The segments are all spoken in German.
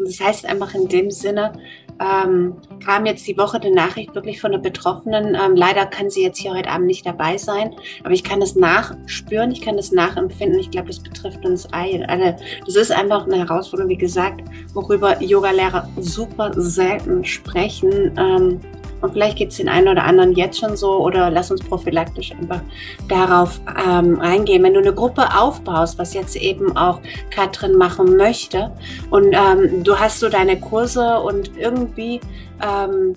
Und das heißt einfach in dem Sinne, ähm, kam jetzt die Woche die Nachricht wirklich von einer Betroffenen. Ähm, leider kann sie jetzt hier heute Abend nicht dabei sein, aber ich kann das nachspüren, ich kann das nachempfinden. Ich glaube, das betrifft uns alle. Das ist einfach eine Herausforderung, wie gesagt, worüber Yogalehrer super selten sprechen. Ähm, und vielleicht geht es den einen oder anderen jetzt schon so oder lass uns prophylaktisch einfach darauf ähm, eingehen. Wenn du eine Gruppe aufbaust, was jetzt eben auch Katrin machen möchte und ähm, du hast so deine Kurse und irgendwie ähm,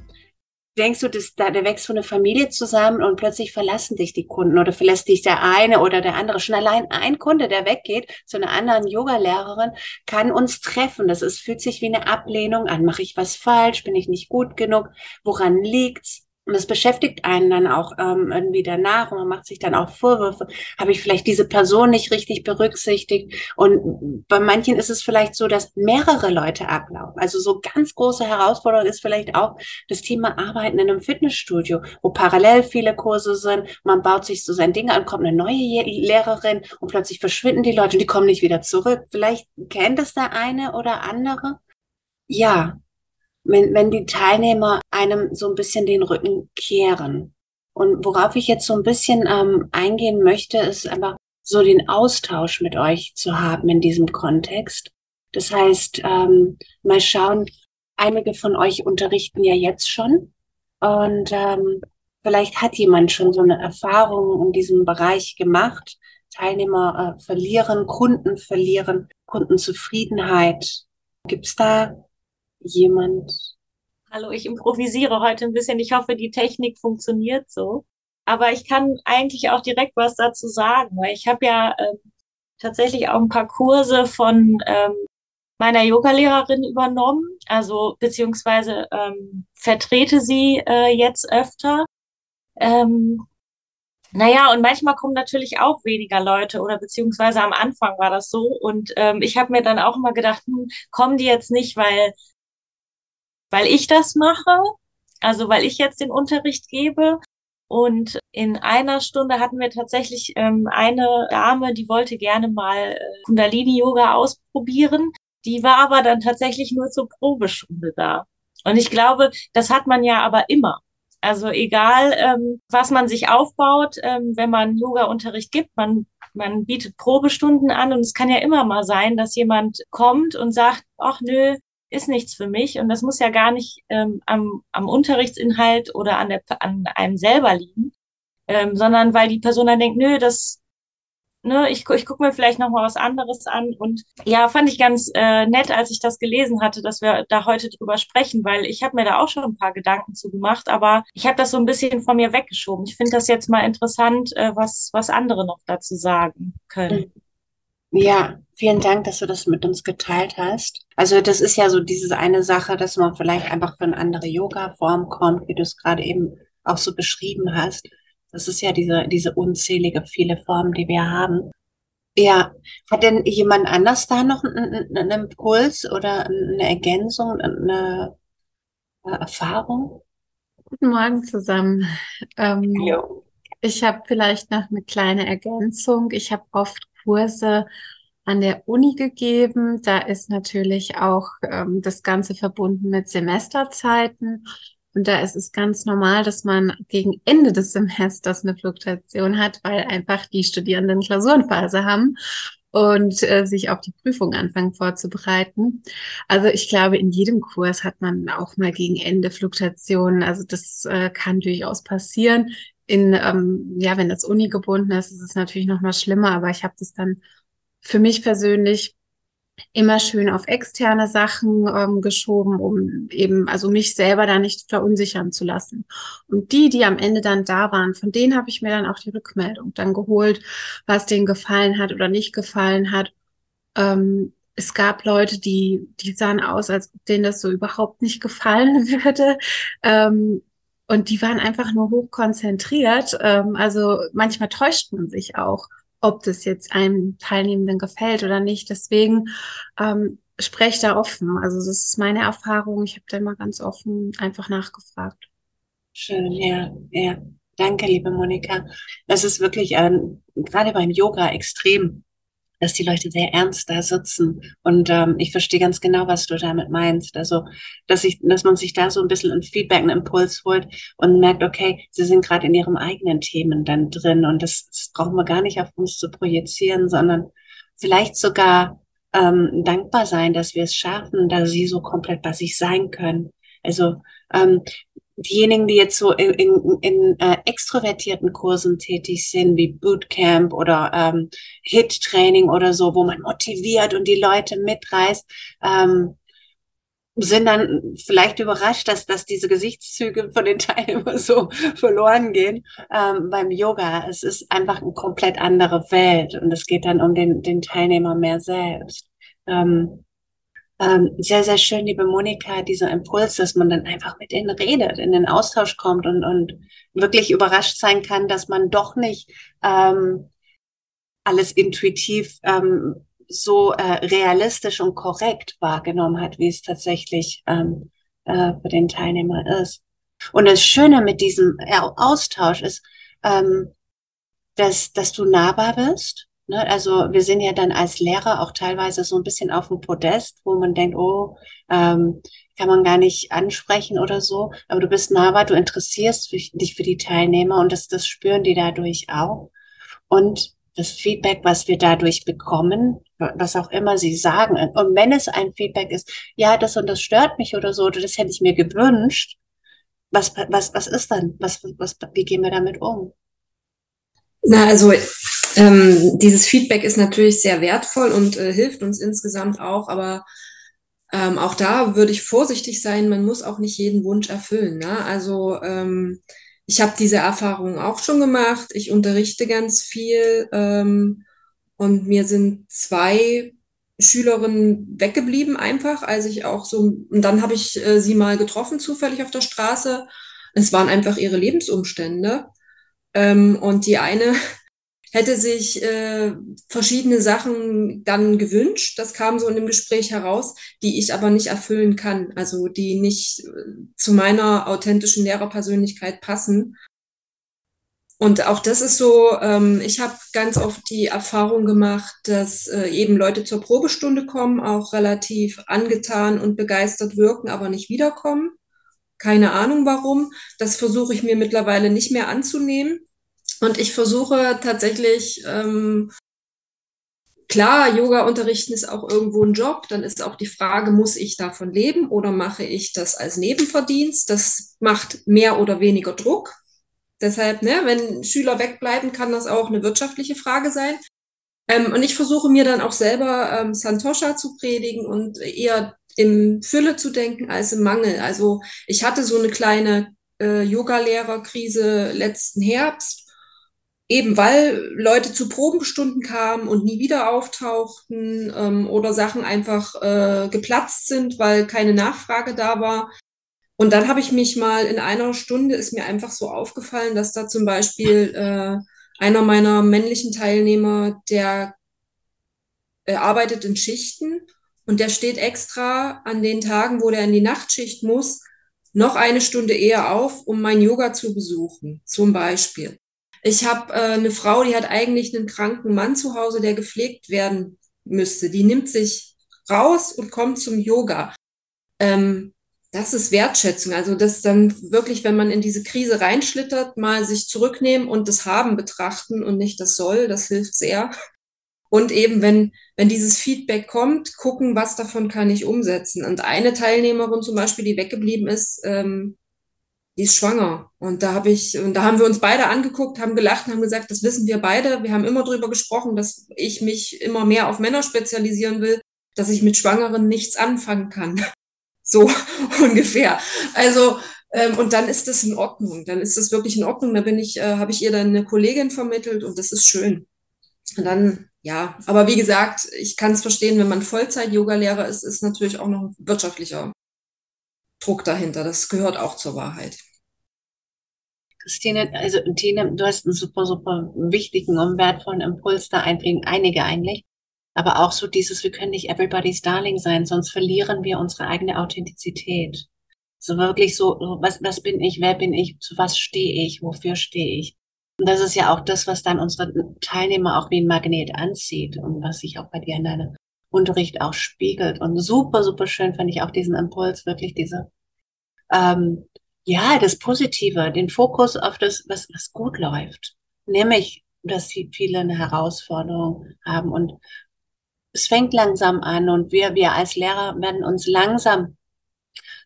denkst du, dass da, da wächst so eine Familie zusammen und plötzlich verlassen dich die Kunden oder verlässt dich der eine oder der andere. Schon allein ein Kunde, der weggeht zu einer anderen Yoga-Lehrerin, kann uns treffen. Das ist, fühlt sich wie eine Ablehnung an. Mache ich was falsch? Bin ich nicht gut genug? Woran liegt's? Und das beschäftigt einen dann auch ähm, irgendwie danach und man macht sich dann auch Vorwürfe. Habe ich vielleicht diese Person nicht richtig berücksichtigt? Und bei manchen ist es vielleicht so, dass mehrere Leute ablaufen. Also so ganz große Herausforderung ist vielleicht auch das Thema Arbeiten in einem Fitnessstudio, wo parallel viele Kurse sind. Man baut sich so sein Ding an, kommt eine neue Lehrerin und plötzlich verschwinden die Leute und die kommen nicht wieder zurück. Vielleicht kennt es der eine oder andere. Ja, wenn, wenn die Teilnehmer einem so ein bisschen den Rücken kehren. Und worauf ich jetzt so ein bisschen ähm, eingehen möchte, ist einfach so den Austausch mit euch zu haben in diesem Kontext. Das heißt, ähm, mal schauen, einige von euch unterrichten ja jetzt schon und ähm, vielleicht hat jemand schon so eine Erfahrung in diesem Bereich gemacht. Teilnehmer äh, verlieren, Kunden verlieren, Kundenzufriedenheit. Gibt es da jemand? Hallo, ich improvisiere heute ein bisschen. Ich hoffe, die Technik funktioniert so. Aber ich kann eigentlich auch direkt was dazu sagen, weil ich habe ja äh, tatsächlich auch ein paar Kurse von ähm, meiner Yogalehrerin übernommen, also beziehungsweise ähm, vertrete sie äh, jetzt öfter. Ähm, naja, und manchmal kommen natürlich auch weniger Leute oder beziehungsweise am Anfang war das so. Und ähm, ich habe mir dann auch immer gedacht, hm, kommen die jetzt nicht, weil weil ich das mache, also weil ich jetzt den Unterricht gebe. Und in einer Stunde hatten wir tatsächlich ähm, eine Dame, die wollte gerne mal äh, Kundalini-Yoga ausprobieren. Die war aber dann tatsächlich nur zur Probestunde da. Und ich glaube, das hat man ja aber immer. Also egal, ähm, was man sich aufbaut, ähm, wenn man Yoga-Unterricht gibt, man, man bietet Probestunden an und es kann ja immer mal sein, dass jemand kommt und sagt, ach nö, ist nichts für mich. Und das muss ja gar nicht ähm, am, am Unterrichtsinhalt oder an, der, an einem selber liegen, ähm, sondern weil die Person dann denkt, nö, das, ne, ich, ich gucke mir vielleicht noch mal was anderes an. Und ja, fand ich ganz äh, nett, als ich das gelesen hatte, dass wir da heute drüber sprechen, weil ich habe mir da auch schon ein paar Gedanken zu gemacht, aber ich habe das so ein bisschen von mir weggeschoben. Ich finde das jetzt mal interessant, äh, was, was andere noch dazu sagen können. Ja, vielen Dank, dass du das mit uns geteilt hast. Also das ist ja so diese eine Sache, dass man vielleicht einfach für eine andere Yoga-Form kommt, wie du es gerade eben auch so beschrieben hast. Das ist ja diese, diese unzählige viele Formen, die wir haben. Ja, hat denn jemand anders da noch einen, einen Impuls oder eine Ergänzung, eine Erfahrung? Guten Morgen zusammen. Ähm, ich habe vielleicht noch eine kleine Ergänzung. Ich habe oft Kurse an der Uni gegeben. Da ist natürlich auch ähm, das Ganze verbunden mit Semesterzeiten. Und da ist es ganz normal, dass man gegen Ende des Semesters eine Fluktuation hat, weil einfach die Studierenden Klausurenphase haben und äh, sich auf die Prüfung anfangen vorzubereiten. Also ich glaube, in jedem Kurs hat man auch mal gegen Ende Fluktuationen. Also das äh, kann durchaus passieren in, ähm, ja, wenn das Uni gebunden ist, ist es natürlich noch mal schlimmer, aber ich habe das dann für mich persönlich immer schön auf externe Sachen ähm, geschoben, um eben, also mich selber da nicht verunsichern zu lassen. Und die, die am Ende dann da waren, von denen habe ich mir dann auch die Rückmeldung dann geholt, was denen gefallen hat oder nicht gefallen hat. Ähm, es gab Leute, die, die sahen aus, als ob denen das so überhaupt nicht gefallen würde. Ähm, und die waren einfach nur hoch konzentriert. Ähm, also manchmal täuscht man sich auch, ob das jetzt einem Teilnehmenden gefällt oder nicht. Deswegen ähm, spreche da offen. Also das ist meine Erfahrung. Ich habe da mal ganz offen einfach nachgefragt. Schön, ja, ja. Danke, liebe Monika. Das ist wirklich ähm, gerade beim Yoga extrem dass die Leute sehr ernst da sitzen. Und ähm, ich verstehe ganz genau, was du damit meinst. Also, dass ich, dass man sich da so ein bisschen ein Feedback, einen Impuls holt und merkt, okay, sie sind gerade in ihrem eigenen Themen dann drin und das, das brauchen wir gar nicht auf uns zu projizieren, sondern vielleicht sogar ähm, dankbar sein, dass wir es schaffen, dass sie so komplett bei sich sein können. Also ähm, diejenigen, die jetzt so in, in, äh, extrovertierten Kursen tätig sind, wie Bootcamp oder ähm, Hit-Training oder so, wo man motiviert und die Leute mitreißt, ähm, sind dann vielleicht überrascht, dass, dass diese Gesichtszüge von den Teilnehmern so verloren gehen ähm, beim Yoga. Es ist einfach eine komplett andere Welt und es geht dann um den, den Teilnehmer mehr selbst. Ähm, ähm, sehr, sehr schön, liebe Monika, dieser Impuls, dass man dann einfach mit ihnen redet, in den Austausch kommt und, und wirklich überrascht sein kann, dass man doch nicht ähm, alles intuitiv ähm, so äh, realistisch und korrekt wahrgenommen hat, wie es tatsächlich ähm, äh, für den Teilnehmer ist. Und das Schöne mit diesem Austausch ist, ähm, dass, dass du nahbar bist, Ne? Also wir sind ja dann als Lehrer auch teilweise so ein bisschen auf dem Podest, wo man denkt, oh, ähm, kann man gar nicht ansprechen oder so. Aber du bist nahbar, du interessierst dich für die Teilnehmer und das, das spüren die dadurch auch. Und das Feedback, was wir dadurch bekommen, was auch immer sie sagen. Und wenn es ein Feedback ist, ja, das und das stört mich oder so, oder das hätte ich mir gewünscht, was, was, was ist dann? Was, was, wie gehen wir damit um? Na, also ähm, dieses Feedback ist natürlich sehr wertvoll und äh, hilft uns insgesamt auch, aber ähm, auch da würde ich vorsichtig sein, man muss auch nicht jeden Wunsch erfüllen. Ne? Also ähm, ich habe diese Erfahrung auch schon gemacht. Ich unterrichte ganz viel ähm, und mir sind zwei Schülerinnen weggeblieben einfach, als ich auch so, und dann habe ich äh, sie mal getroffen, zufällig auf der Straße. Es waren einfach ihre Lebensumstände. Ähm, und die eine hätte sich äh, verschiedene Sachen dann gewünscht. Das kam so in dem Gespräch heraus, die ich aber nicht erfüllen kann, also die nicht äh, zu meiner authentischen Lehrerpersönlichkeit passen. Und auch das ist so, ähm, ich habe ganz oft die Erfahrung gemacht, dass äh, eben Leute zur Probestunde kommen, auch relativ angetan und begeistert wirken, aber nicht wiederkommen. Keine Ahnung warum. Das versuche ich mir mittlerweile nicht mehr anzunehmen und ich versuche tatsächlich, ähm, klar, Yoga unterrichten ist auch irgendwo ein Job. Dann ist auch die Frage, muss ich davon leben oder mache ich das als Nebenverdienst? Das macht mehr oder weniger Druck. Deshalb, ne, wenn Schüler wegbleiben, kann das auch eine wirtschaftliche Frage sein. Ähm, und ich versuche mir dann auch selber ähm, Santosha zu predigen und eher im Fülle zu denken als im Mangel. Also ich hatte so eine kleine äh, Yoga-Lehrerkrise letzten Herbst eben weil Leute zu Probenstunden kamen und nie wieder auftauchten ähm, oder Sachen einfach äh, geplatzt sind, weil keine Nachfrage da war. Und dann habe ich mich mal in einer Stunde ist mir einfach so aufgefallen, dass da zum Beispiel äh, einer meiner männlichen Teilnehmer, der äh, arbeitet in Schichten und der steht extra an den Tagen, wo der in die Nachtschicht muss, noch eine Stunde eher auf, um mein Yoga zu besuchen, zum Beispiel. Ich habe äh, eine Frau, die hat eigentlich einen kranken Mann zu Hause, der gepflegt werden müsste. Die nimmt sich raus und kommt zum Yoga. Ähm, das ist Wertschätzung. Also das dann wirklich, wenn man in diese Krise reinschlittert, mal sich zurücknehmen und das Haben betrachten und nicht das Soll, das hilft sehr. Und eben, wenn, wenn dieses Feedback kommt, gucken, was davon kann ich umsetzen. Und eine Teilnehmerin zum Beispiel, die weggeblieben ist, ähm, die ist schwanger. Und da habe ich, und da haben wir uns beide angeguckt, haben gelacht und haben gesagt, das wissen wir beide. Wir haben immer drüber gesprochen, dass ich mich immer mehr auf Männer spezialisieren will, dass ich mit Schwangeren nichts anfangen kann. So ungefähr. Also, ähm, und dann ist das in Ordnung. Dann ist das wirklich in Ordnung. Da bin ich, äh, habe ich ihr dann eine Kollegin vermittelt und das ist schön. Und dann, ja, aber wie gesagt, ich kann es verstehen, wenn man Vollzeit-Yoga-Lehrer ist, ist natürlich auch noch wirtschaftlicher Druck dahinter. Das gehört auch zur Wahrheit. Christine, also Tine, du hast einen super, super wichtigen und wertvollen Impuls da einbringen, einige eigentlich. Aber auch so dieses, wir können nicht everybody's darling sein, sonst verlieren wir unsere eigene Authentizität. So wirklich so, was, was bin ich, wer bin ich, zu was stehe ich, wofür stehe ich. Und das ist ja auch das, was dann unsere Teilnehmer auch wie ein Magnet anzieht und was sich auch bei dir in deinem Unterricht auch spiegelt. Und super, super schön fand ich auch diesen Impuls, wirklich diese, ähm, ja, das Positive, den Fokus auf das, was, was gut läuft. Nämlich, dass viele eine Herausforderung haben und es fängt langsam an und wir, wir als Lehrer werden uns langsam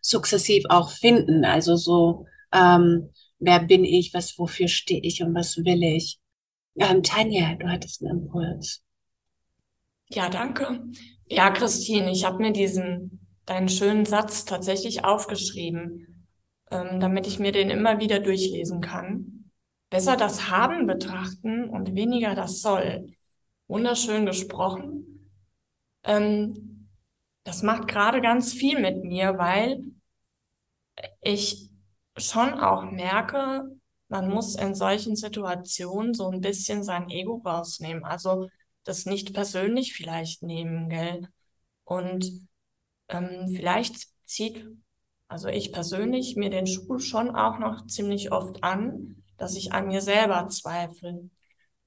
sukzessiv auch finden. Also so, ähm, wer bin ich, was, wofür stehe ich und was will ich. Ähm, Tanja, du hattest einen Impuls. Ja, danke. Ja, Christine, ich habe mir diesen, deinen schönen Satz tatsächlich aufgeschrieben, ähm, damit ich mir den immer wieder durchlesen kann. Besser das Haben betrachten und weniger das Soll. Wunderschön gesprochen. Ähm, das macht gerade ganz viel mit mir, weil ich schon auch merke, man muss in solchen Situationen so ein bisschen sein Ego rausnehmen. Also das nicht persönlich vielleicht nehmen, gell? Und ähm, vielleicht zieht, also ich persönlich, mir den Schuh schon auch noch ziemlich oft an, dass ich an mir selber zweifle.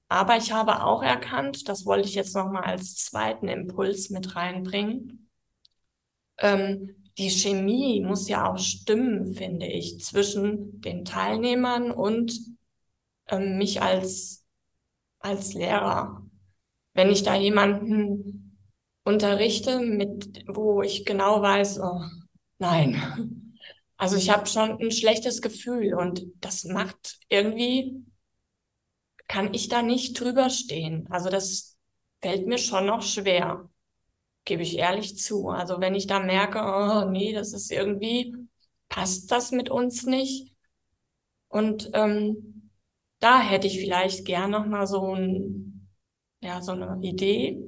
Aber ich habe auch erkannt, das wollte ich jetzt nochmal als zweiten Impuls mit reinbringen, ähm, die Chemie muss ja auch stimmen, finde ich, zwischen den Teilnehmern und ähm, mich als, als Lehrer. Wenn ich da jemanden unterrichte, mit, wo ich genau weiß, oh, nein. Also ich habe schon ein schlechtes Gefühl und das macht irgendwie, kann ich da nicht drüber stehen. Also das fällt mir schon noch schwer gebe ich ehrlich zu. Also wenn ich da merke, oh nee, das ist irgendwie, passt das mit uns nicht. Und ähm, da hätte ich vielleicht gern noch mal so ein, ja, so eine Idee,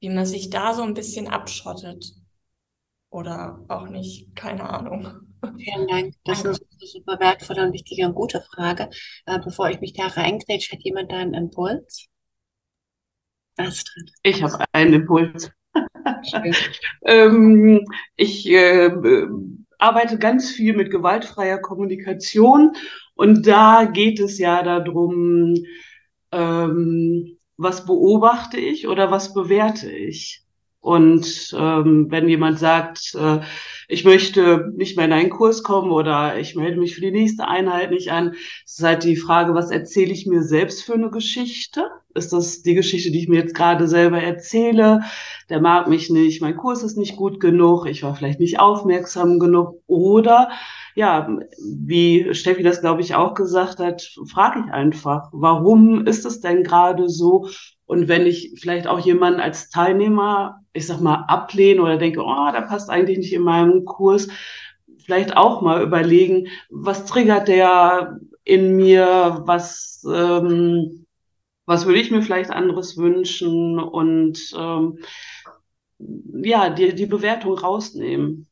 wie man sich da so ein bisschen abschottet. Oder auch nicht, keine Ahnung. Vielen Dank. Das Danke. ist eine super wertvolle und wichtige und gute Frage. Äh, bevor ich mich da reingrätsche, hat jemand da einen Impuls? Astrid. Ich habe einen Impuls. ähm, ich äh, arbeite ganz viel mit gewaltfreier Kommunikation und da geht es ja darum, ähm, was beobachte ich oder was bewerte ich. Und ähm, wenn jemand sagt, äh, ich möchte nicht mehr in einen Kurs kommen oder ich melde mich für die nächste Einheit nicht an, ist halt die Frage, was erzähle ich mir selbst für eine Geschichte? Ist das die Geschichte, die ich mir jetzt gerade selber erzähle? Der mag mich nicht, mein Kurs ist nicht gut genug, ich war vielleicht nicht aufmerksam genug oder ja, wie Steffi das, glaube ich, auch gesagt hat, frage ich einfach, warum ist es denn gerade so? Und wenn ich vielleicht auch jemanden als Teilnehmer, ich sag mal, ablehne oder denke, oh, da passt eigentlich nicht in meinem Kurs, vielleicht auch mal überlegen, was triggert der in mir, was, ähm, was würde ich mir vielleicht anderes wünschen und ähm, ja, die, die Bewertung rausnehmen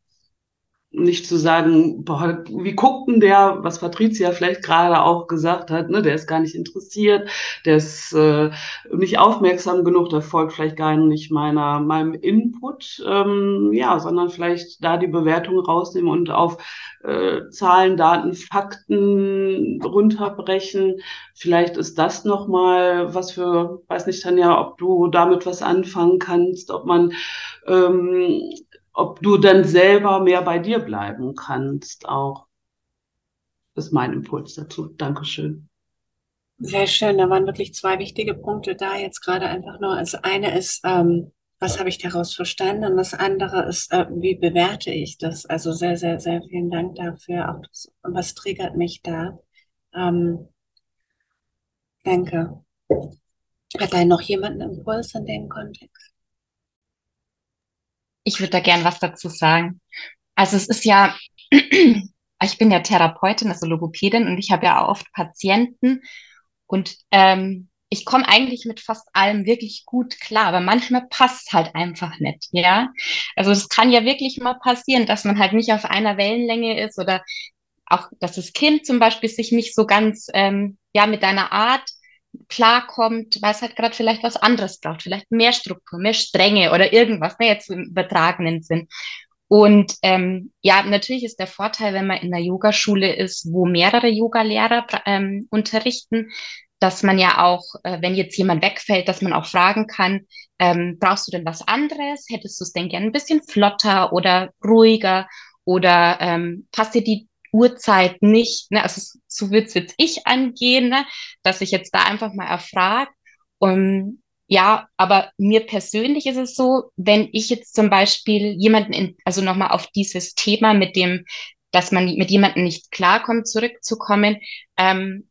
nicht zu sagen, boah, wie guckt denn der, was Patricia vielleicht gerade auch gesagt hat, ne, der ist gar nicht interessiert, der ist äh, nicht aufmerksam genug, der folgt vielleicht gar nicht meiner, meinem Input, ähm, ja, sondern vielleicht da die Bewertung rausnehmen und auf äh, Zahlen, Daten, Fakten runterbrechen. Vielleicht ist das nochmal was für, weiß nicht, Tanja, ob du damit was anfangen kannst, ob man ähm, ob du dann selber mehr bei dir bleiben kannst auch. Ist mein Impuls dazu. Dankeschön. Sehr schön. Da waren wirklich zwei wichtige Punkte da jetzt gerade einfach nur. Das eine ist, ähm, was habe ich daraus verstanden? Und das andere ist, äh, wie bewerte ich das? Also sehr, sehr, sehr vielen Dank dafür. Auch das, was triggert mich da? Ähm, danke. Hat da noch jemand einen Impuls in dem Kontext? Ich würde da gern was dazu sagen. Also es ist ja, ich bin ja Therapeutin, also Logopädin und ich habe ja auch oft Patienten und ähm, ich komme eigentlich mit fast allem wirklich gut klar, aber manchmal passt halt einfach nicht, ja. Also es kann ja wirklich mal passieren, dass man halt nicht auf einer Wellenlänge ist oder auch, dass das Kind zum Beispiel sich nicht so ganz, ähm, ja, mit deiner Art klarkommt, weil es halt gerade vielleicht was anderes braucht, vielleicht mehr Struktur, mehr Strenge oder irgendwas, ne, jetzt im übertragenen Sinn. Und ähm, ja, natürlich ist der Vorteil, wenn man in der Yogaschule ist, wo mehrere Yogalehrer ähm, unterrichten, dass man ja auch, äh, wenn jetzt jemand wegfällt, dass man auch fragen kann, ähm, brauchst du denn was anderes? Hättest du es denn gern ein bisschen flotter oder ruhiger? Oder ähm, passt dir die Uhrzeit nicht? Ne? Also so wird es jetzt ich angehen, ne? dass ich jetzt da einfach mal erfrage. Und ja, aber mir persönlich ist es so, wenn ich jetzt zum Beispiel jemanden, in, also nochmal auf dieses Thema mit dem, dass man mit jemandem nicht klarkommt, zurückzukommen, ähm,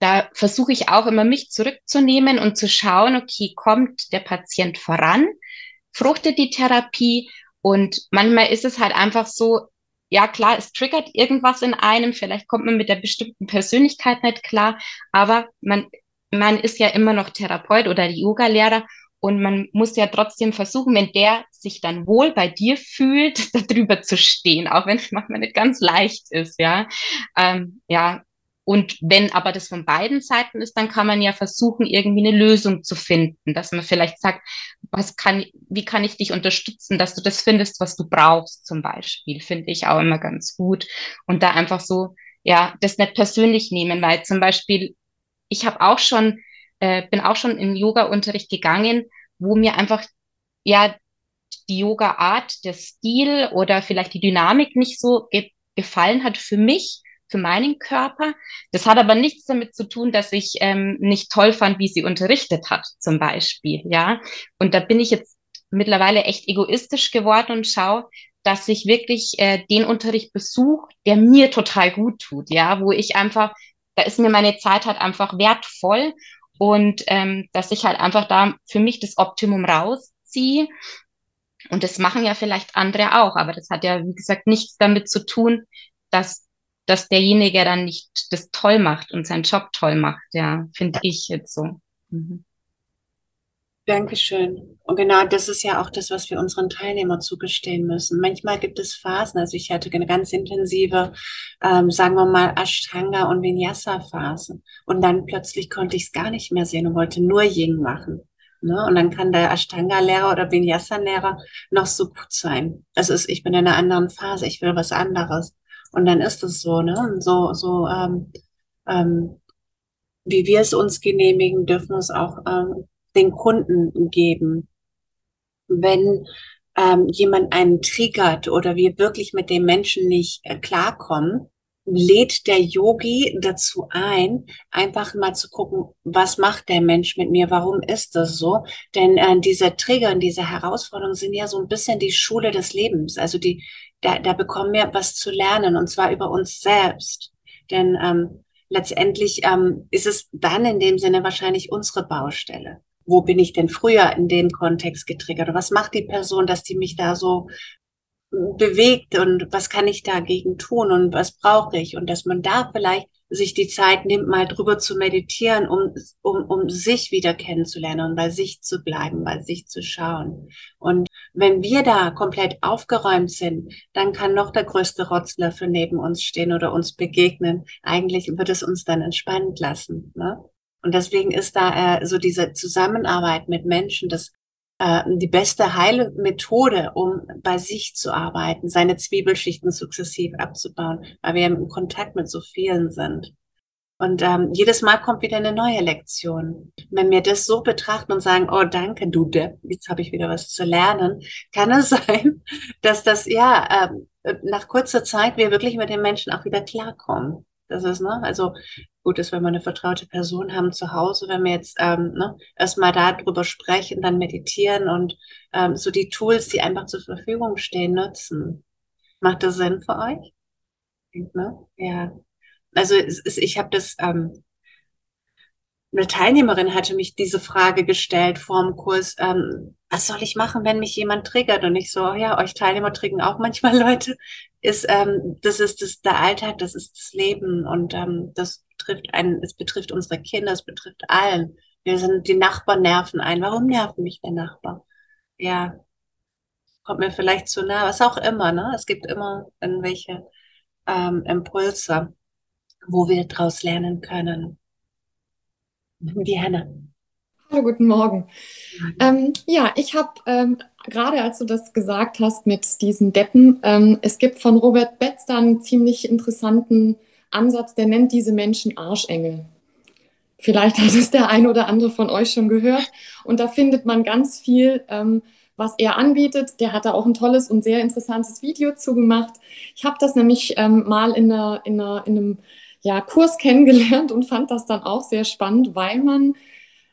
da versuche ich auch immer mich zurückzunehmen und zu schauen, okay, kommt der Patient voran, fruchtet die Therapie und manchmal ist es halt einfach so, ja klar, es triggert irgendwas in einem, vielleicht kommt man mit der bestimmten Persönlichkeit nicht klar, aber man, man ist ja immer noch Therapeut oder Yoga-Lehrer und man muss ja trotzdem versuchen, wenn der sich dann wohl bei dir fühlt, darüber zu stehen, auch wenn es manchmal nicht ganz leicht ist, ja. Ähm, ja, und wenn aber das von beiden Seiten ist, dann kann man ja versuchen, irgendwie eine Lösung zu finden, dass man vielleicht sagt, was kann, wie kann ich dich unterstützen, dass du das findest, was du brauchst, zum Beispiel, finde ich auch immer ganz gut. Und da einfach so, ja, das nicht persönlich nehmen, weil zum Beispiel, ich habe auch schon, äh, bin auch schon in Yoga-Unterricht gegangen, wo mir einfach, ja, die Yoga-Art, der Stil oder vielleicht die Dynamik nicht so ge gefallen hat für mich für meinen Körper. Das hat aber nichts damit zu tun, dass ich ähm, nicht toll fand, wie sie unterrichtet hat, zum Beispiel. Ja, und da bin ich jetzt mittlerweile echt egoistisch geworden und schaue, dass ich wirklich äh, den Unterricht besuche, der mir total gut tut. Ja, wo ich einfach, da ist mir meine Zeit halt einfach wertvoll und ähm, dass ich halt einfach da für mich das Optimum rausziehe. Und das machen ja vielleicht andere auch, aber das hat ja, wie gesagt, nichts damit zu tun, dass dass derjenige dann nicht das toll macht und seinen Job toll macht, ja, finde ich jetzt so. Mhm. Dankeschön. Und genau das ist ja auch das, was wir unseren Teilnehmern zugestehen müssen. Manchmal gibt es Phasen, also ich hatte eine ganz intensive, ähm, sagen wir mal, Ashtanga- und Vinyasa-Phase. Und dann plötzlich konnte ich es gar nicht mehr sehen und wollte nur Ying machen. Ne? Und dann kann der Ashtanga-Lehrer oder Vinyasa-Lehrer noch so gut sein. Das ist, ich bin in einer anderen Phase, ich will was anderes. Und dann ist es so, ne? So, so ähm, ähm, wie wir es uns genehmigen, dürfen wir es auch ähm, den Kunden geben. Wenn ähm, jemand einen triggert oder wir wirklich mit dem Menschen nicht äh, klarkommen, lädt der Yogi dazu ein, einfach mal zu gucken, was macht der Mensch mit mir, warum ist das so? Denn äh, diese Trigger und diese Herausforderungen sind ja so ein bisschen die Schule des Lebens. Also die, da, da bekommen wir was zu lernen und zwar über uns selbst. Denn ähm, letztendlich ähm, ist es dann in dem Sinne wahrscheinlich unsere Baustelle. Wo bin ich denn früher in dem Kontext getriggert? was macht die Person, dass die mich da so bewegt und was kann ich dagegen tun und was brauche ich? Und dass man da vielleicht sich die Zeit nimmt, mal drüber zu meditieren, um, um, um sich wieder kennenzulernen und bei sich zu bleiben, bei sich zu schauen. Und wenn wir da komplett aufgeräumt sind, dann kann noch der größte Rotzlöffel neben uns stehen oder uns begegnen. Eigentlich wird es uns dann entspannt lassen. Ne? Und deswegen ist da äh, so diese Zusammenarbeit mit Menschen, das äh, die beste Heilmethode, um bei sich zu arbeiten, seine Zwiebelschichten sukzessiv abzubauen, weil wir im Kontakt mit so vielen sind. Und ähm, jedes Mal kommt wieder eine neue Lektion. Wenn wir das so betrachten und sagen, oh danke, du Depp, jetzt habe ich wieder was zu lernen, kann es sein, dass das ja äh, nach kurzer Zeit wir wirklich mit den Menschen auch wieder klarkommen. Das ist, ne, also gut ist, wenn wir eine vertraute Person haben zu Hause, wenn wir jetzt ähm, ne, erstmal darüber sprechen, dann meditieren und ähm, so die Tools, die einfach zur Verfügung stehen, nutzen. Macht das Sinn für euch? Ne? Ja. Also ist, ich habe das, ähm, eine Teilnehmerin hatte mich diese Frage gestellt vor dem Kurs, ähm, was soll ich machen, wenn mich jemand triggert? Und ich so, oh ja, euch Teilnehmer triggern auch manchmal Leute. Ist, ähm, das ist das, der Alltag, das ist das Leben und ähm, das betrifft einen, es betrifft unsere Kinder, es betrifft allen. Wir sind, die Nachbarn nerven ein. Warum nerven mich der Nachbar? Ja, kommt mir vielleicht zu nah, was auch immer, ne? Es gibt immer irgendwelche ähm, Impulse, wo wir daraus lernen können. Die Henne. Hallo, guten Morgen. Ähm, ja, ich habe ähm, gerade als du das gesagt hast mit diesen Deppen, ähm, es gibt von Robert Betz da einen ziemlich interessanten Ansatz, der nennt diese Menschen Arschengel. Vielleicht hat es der ein oder andere von euch schon gehört. Und da findet man ganz viel, ähm, was er anbietet. Der hat da auch ein tolles und sehr interessantes Video zugemacht. Ich habe das nämlich ähm, mal in, einer, in, einer, in einem ja, Kurs kennengelernt und fand das dann auch sehr spannend, weil man,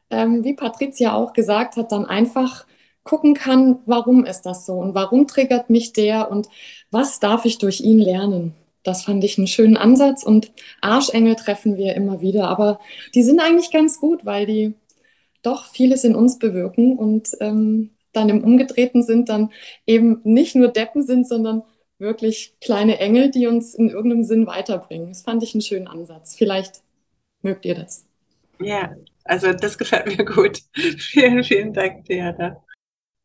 ähm, wie Patricia auch gesagt hat, dann einfach gucken kann, warum ist das so und warum triggert mich der und was darf ich durch ihn lernen. Das fand ich einen schönen Ansatz und Arschengel treffen wir immer wieder, aber die sind eigentlich ganz gut, weil die doch vieles in uns bewirken und ähm, dann im Umgedrehten sind dann eben nicht nur Deppen sind, sondern wirklich kleine Engel, die uns in irgendeinem Sinn weiterbringen. Das fand ich einen schönen Ansatz. Vielleicht mögt ihr das. Ja, also das gefällt mir gut. vielen, vielen Dank, Diana.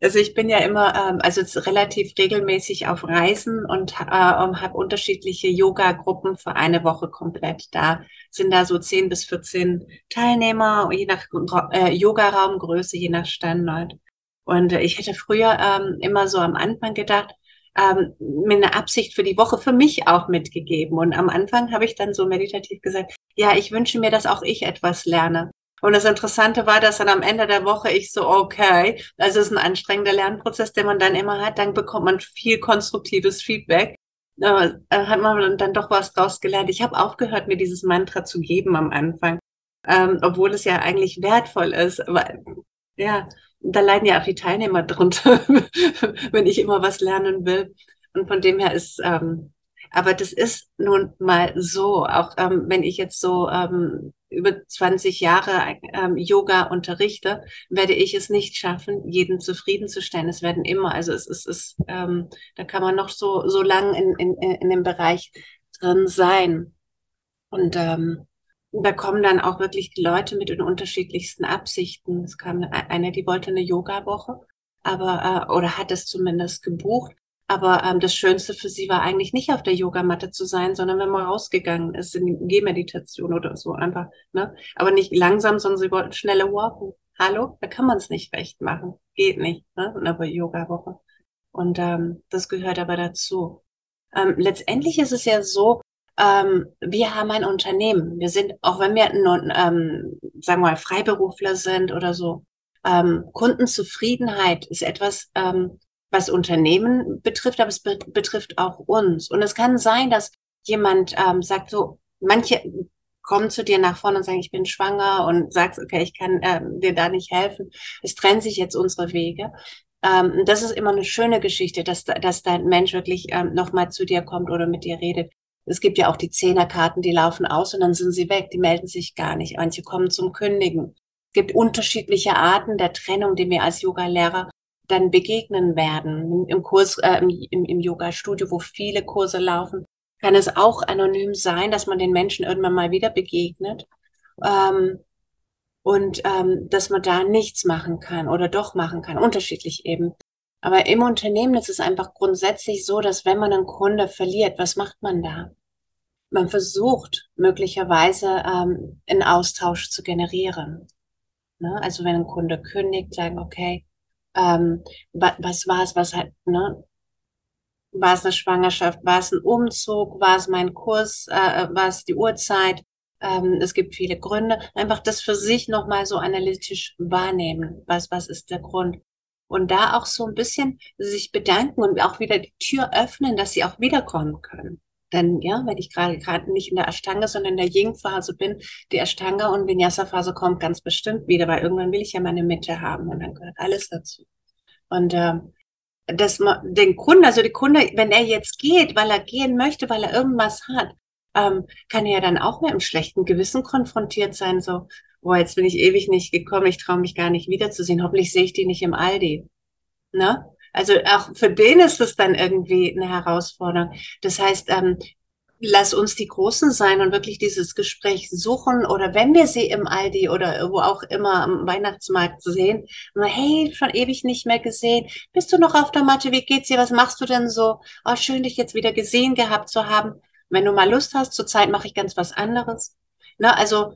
Also ich bin ja immer, ähm, also relativ regelmäßig auf Reisen und äh, habe unterschiedliche Yoga-Gruppen für eine Woche komplett. Da sind da so 10 bis 14 Teilnehmer, je nach äh, Yoga-Raumgröße, je nach Standort. Und äh, ich hätte früher ähm, immer so am Anfang gedacht, ähm, mir eine Absicht für die Woche für mich auch mitgegeben. Und am Anfang habe ich dann so meditativ gesagt, ja, ich wünsche mir, dass auch ich etwas lerne. Und das Interessante war, dass dann am Ende der Woche ich so, okay, also es ist ein anstrengender Lernprozess, den man dann immer hat, dann bekommt man viel konstruktives Feedback. Äh, hat man dann doch was draus gelernt. Ich habe aufgehört, mir dieses Mantra zu geben am Anfang, ähm, obwohl es ja eigentlich wertvoll ist. Aber ja, da leiden ja auch die Teilnehmer drunter, wenn ich immer was lernen will. Und von dem her ist ähm, aber das ist nun mal so, auch ähm, wenn ich jetzt so ähm, über 20 Jahre ähm, Yoga unterrichte, werde ich es nicht schaffen, jeden zufriedenzustellen. Es werden immer, also es ist, es, ähm, da kann man noch so, so lang in, in, in dem Bereich drin sein. Und ähm, da kommen dann auch wirklich die Leute mit den unterschiedlichsten Absichten. Es kam eine, die wollte eine Yoga-Woche, aber äh, oder hat es zumindest gebucht, aber ähm, das Schönste für sie war eigentlich nicht auf der Yogamatte zu sein, sondern wenn man rausgegangen ist in die Gehmeditation oder so einfach. Ne? Aber nicht langsam, sondern sie wollten schnelle Walken. Hallo, da kann man es nicht recht machen. Geht nicht, ne? In der Yoga-Woche. Und ähm, das gehört aber dazu. Ähm, letztendlich ist es ja so, ähm, wir haben ein Unternehmen. Wir sind, auch wenn wir nun, ähm, sagen wir mal, Freiberufler sind oder so, ähm, Kundenzufriedenheit ist etwas, ähm, was Unternehmen betrifft, aber es be betrifft auch uns. Und es kann sein, dass jemand ähm, sagt so, manche kommen zu dir nach vorne und sagen, ich bin schwanger und sagst, okay, ich kann ähm, dir da nicht helfen. Es trennen sich jetzt unsere Wege. Ähm, das ist immer eine schöne Geschichte, dass, dass dein Mensch wirklich ähm, nochmal zu dir kommt oder mit dir redet. Es gibt ja auch die Zehnerkarten, die laufen aus und dann sind sie weg, die melden sich gar nicht. Manche kommen zum Kündigen. Es gibt unterschiedliche Arten der Trennung, die wir als Yoga-Lehrer dann begegnen werden. Im Kurs, äh, im, im Yoga-Studio, wo viele Kurse laufen, kann es auch anonym sein, dass man den Menschen irgendwann mal wieder begegnet. Ähm, und ähm, dass man da nichts machen kann oder doch machen kann, unterschiedlich eben. Aber im Unternehmen ist es einfach grundsätzlich so, dass wenn man einen Kunde verliert, was macht man da? Man versucht möglicherweise ähm, einen Austausch zu generieren. Ne? Also wenn ein Kunde kündigt, sagen, okay, ähm, was war es, was halt, ne? War es eine Schwangerschaft? War es ein Umzug? War es mein Kurs? Äh, war es die Uhrzeit? Ähm, es gibt viele Gründe. Einfach das für sich nochmal so analytisch wahrnehmen. Was, was ist der Grund? Und da auch so ein bisschen sich bedanken und auch wieder die Tür öffnen, dass sie auch wiederkommen können. Denn ja, wenn ich gerade gerade nicht in der Ashtanga, sondern in der Yin-Phase bin, die Ashtanga und Vinyasa-Phase kommt ganz bestimmt wieder, weil irgendwann will ich ja meine Mitte haben und dann gehört alles dazu. Und äh, dass man den Kunden, also die Kunde, wenn er jetzt geht, weil er gehen möchte, weil er irgendwas hat, ähm, kann er ja dann auch mit einem schlechten Gewissen konfrontiert sein, so, boah, jetzt bin ich ewig nicht gekommen, ich traue mich gar nicht wiederzusehen, hoffentlich sehe ich die nicht im Aldi. Ne? Also auch für den ist es dann irgendwie eine Herausforderung. Das heißt, ähm, lass uns die Großen sein und wirklich dieses Gespräch suchen oder wenn wir sie im Aldi oder wo auch immer am Weihnachtsmarkt sehen, hey, schon ewig nicht mehr gesehen. Bist du noch auf der Matte? Wie geht's dir? Was machst du denn so? Oh, schön, dich jetzt wieder gesehen gehabt zu haben. Wenn du mal Lust hast, zurzeit mache ich ganz was anderes. Ne, also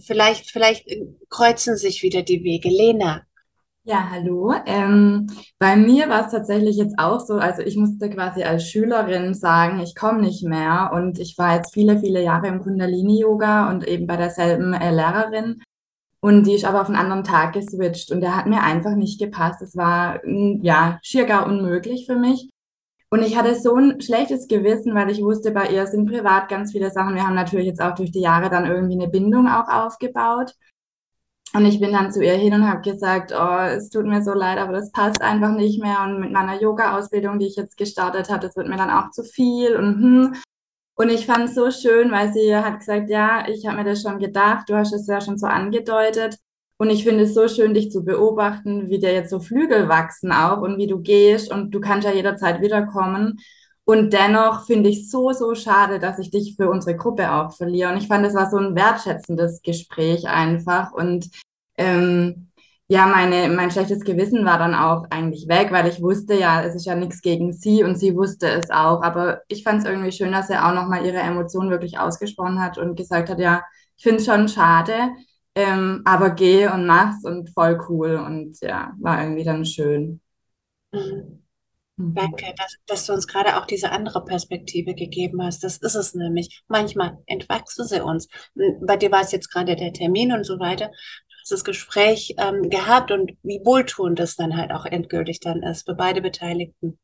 vielleicht, vielleicht kreuzen sich wieder die Wege. Lena, Ja, hallo. Ähm, bei mir war es tatsächlich jetzt auch so, also ich musste quasi als Schülerin sagen, ich komme nicht mehr und ich war jetzt viele, viele Jahre im Kundalini-Yoga und eben bei derselben äh, Lehrerin und die ist aber auf einen anderen Tag geswitcht und der hat mir einfach nicht gepasst. Es war, mm, ja, schier gar unmöglich für mich. Und ich hatte so ein schlechtes Gewissen, weil ich wusste, bei ihr sind privat ganz viele Sachen. Wir haben natürlich jetzt auch durch die Jahre dann irgendwie eine Bindung auch aufgebaut. Und ich bin dann zu ihr hin und habe gesagt, oh, es tut mir so leid, aber das passt einfach nicht mehr. Und mit meiner Yoga-Ausbildung, die ich jetzt gestartet habe, das wird mir dann auch zu viel. Und, hm. und ich fand es so schön, weil sie hat gesagt, ja, ich habe mir das schon gedacht, du hast es ja schon so angedeutet. Und ich finde es so schön, dich zu beobachten, wie dir jetzt so Flügel wachsen auch und wie du gehst und du kannst ja jederzeit wiederkommen. Und dennoch finde ich so, so schade, dass ich dich für unsere Gruppe auch verliere. Und ich fand, es war so ein wertschätzendes Gespräch einfach. Und ähm, ja, meine, mein schlechtes Gewissen war dann auch eigentlich weg, weil ich wusste ja, es ist ja nichts gegen sie und sie wusste es auch. Aber ich fand es irgendwie schön, dass er auch nochmal ihre Emotionen wirklich ausgesprochen hat und gesagt hat, ja, ich finde es schon schade, ähm, aber geh und mach's und voll cool. Und ja, war irgendwie dann schön. Mhm. Mhm. Danke, dass, dass du uns gerade auch diese andere Perspektive gegeben hast. Das ist es nämlich. Manchmal entwachsen sie uns. Bei dir war es jetzt gerade der Termin und so weiter. Du hast das Gespräch ähm, gehabt und wie wohltuend das dann halt auch endgültig dann ist für beide Beteiligten.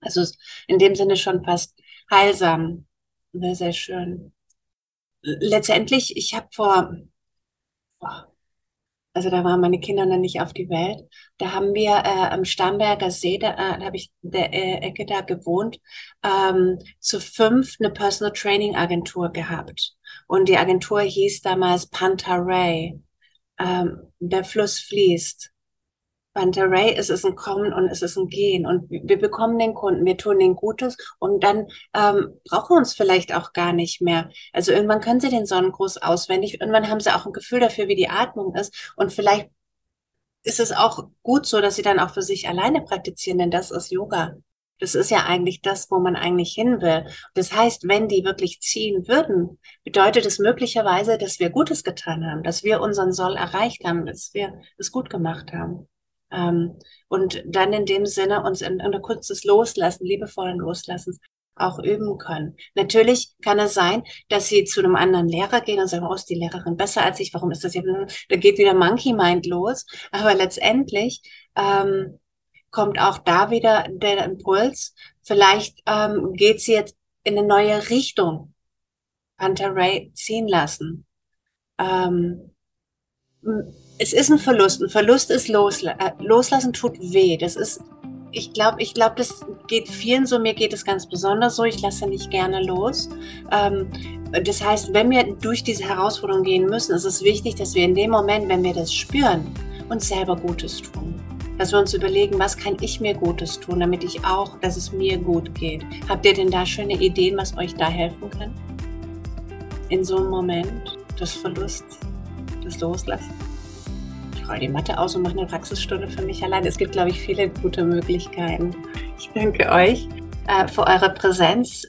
Also in dem Sinne schon fast heilsam. Sehr, sehr schön. Letztendlich, ich habe vor, vor also da waren meine Kinder noch nicht auf die Welt. Da haben wir äh, am Starnberger See, da, äh, habe ich der äh, Ecke da gewohnt, ähm, zu fünf eine Personal Training Agentur gehabt. Und die Agentur hieß damals Pantaray. Ähm, der Fluss fließt. Banterei, es ist ein Kommen und es ist ein Gehen. Und wir bekommen den Kunden, wir tun den Gutes und dann ähm, brauchen wir uns vielleicht auch gar nicht mehr. Also irgendwann können sie den Sonnengruß auswendig, irgendwann haben sie auch ein Gefühl dafür, wie die Atmung ist. Und vielleicht ist es auch gut so, dass sie dann auch für sich alleine praktizieren, denn das ist Yoga. Das ist ja eigentlich das, wo man eigentlich hin will. Das heißt, wenn die wirklich ziehen würden, bedeutet es möglicherweise, dass wir Gutes getan haben, dass wir unseren Soll erreicht haben, dass wir es gut gemacht haben. Ähm, und dann in dem Sinne uns in, in Kunst des Loslassen, liebevollen Loslassens auch üben können. Natürlich kann es sein, dass sie zu einem anderen Lehrer gehen und sagen, oh, ist die Lehrerin besser als ich? Warum ist das jetzt? Da geht wieder Monkey Mind los. Aber letztendlich ähm, kommt auch da wieder der Impuls. Vielleicht ähm, geht sie jetzt in eine neue Richtung. Hunter Ray ziehen lassen. Ähm, es ist ein Verlust. Ein Verlust ist losla äh, loslassen tut weh. Das ist, ich glaube, ich glaube, das geht vielen so. Mir geht es ganz besonders so. Ich lasse nicht gerne los. Ähm, das heißt, wenn wir durch diese Herausforderung gehen müssen, ist es wichtig, dass wir in dem Moment, wenn wir das spüren, uns selber Gutes tun. Dass wir uns überlegen, was kann ich mir Gutes tun, damit ich auch, dass es mir gut geht. Habt ihr denn da schöne Ideen, was euch da helfen kann? In so einem Moment des Verlusts, des Loslassen? Roll die Matte aus und mache eine Praxisstunde für mich allein. Es gibt, glaube ich, viele gute Möglichkeiten. Ich danke euch äh, für eure Präsenz.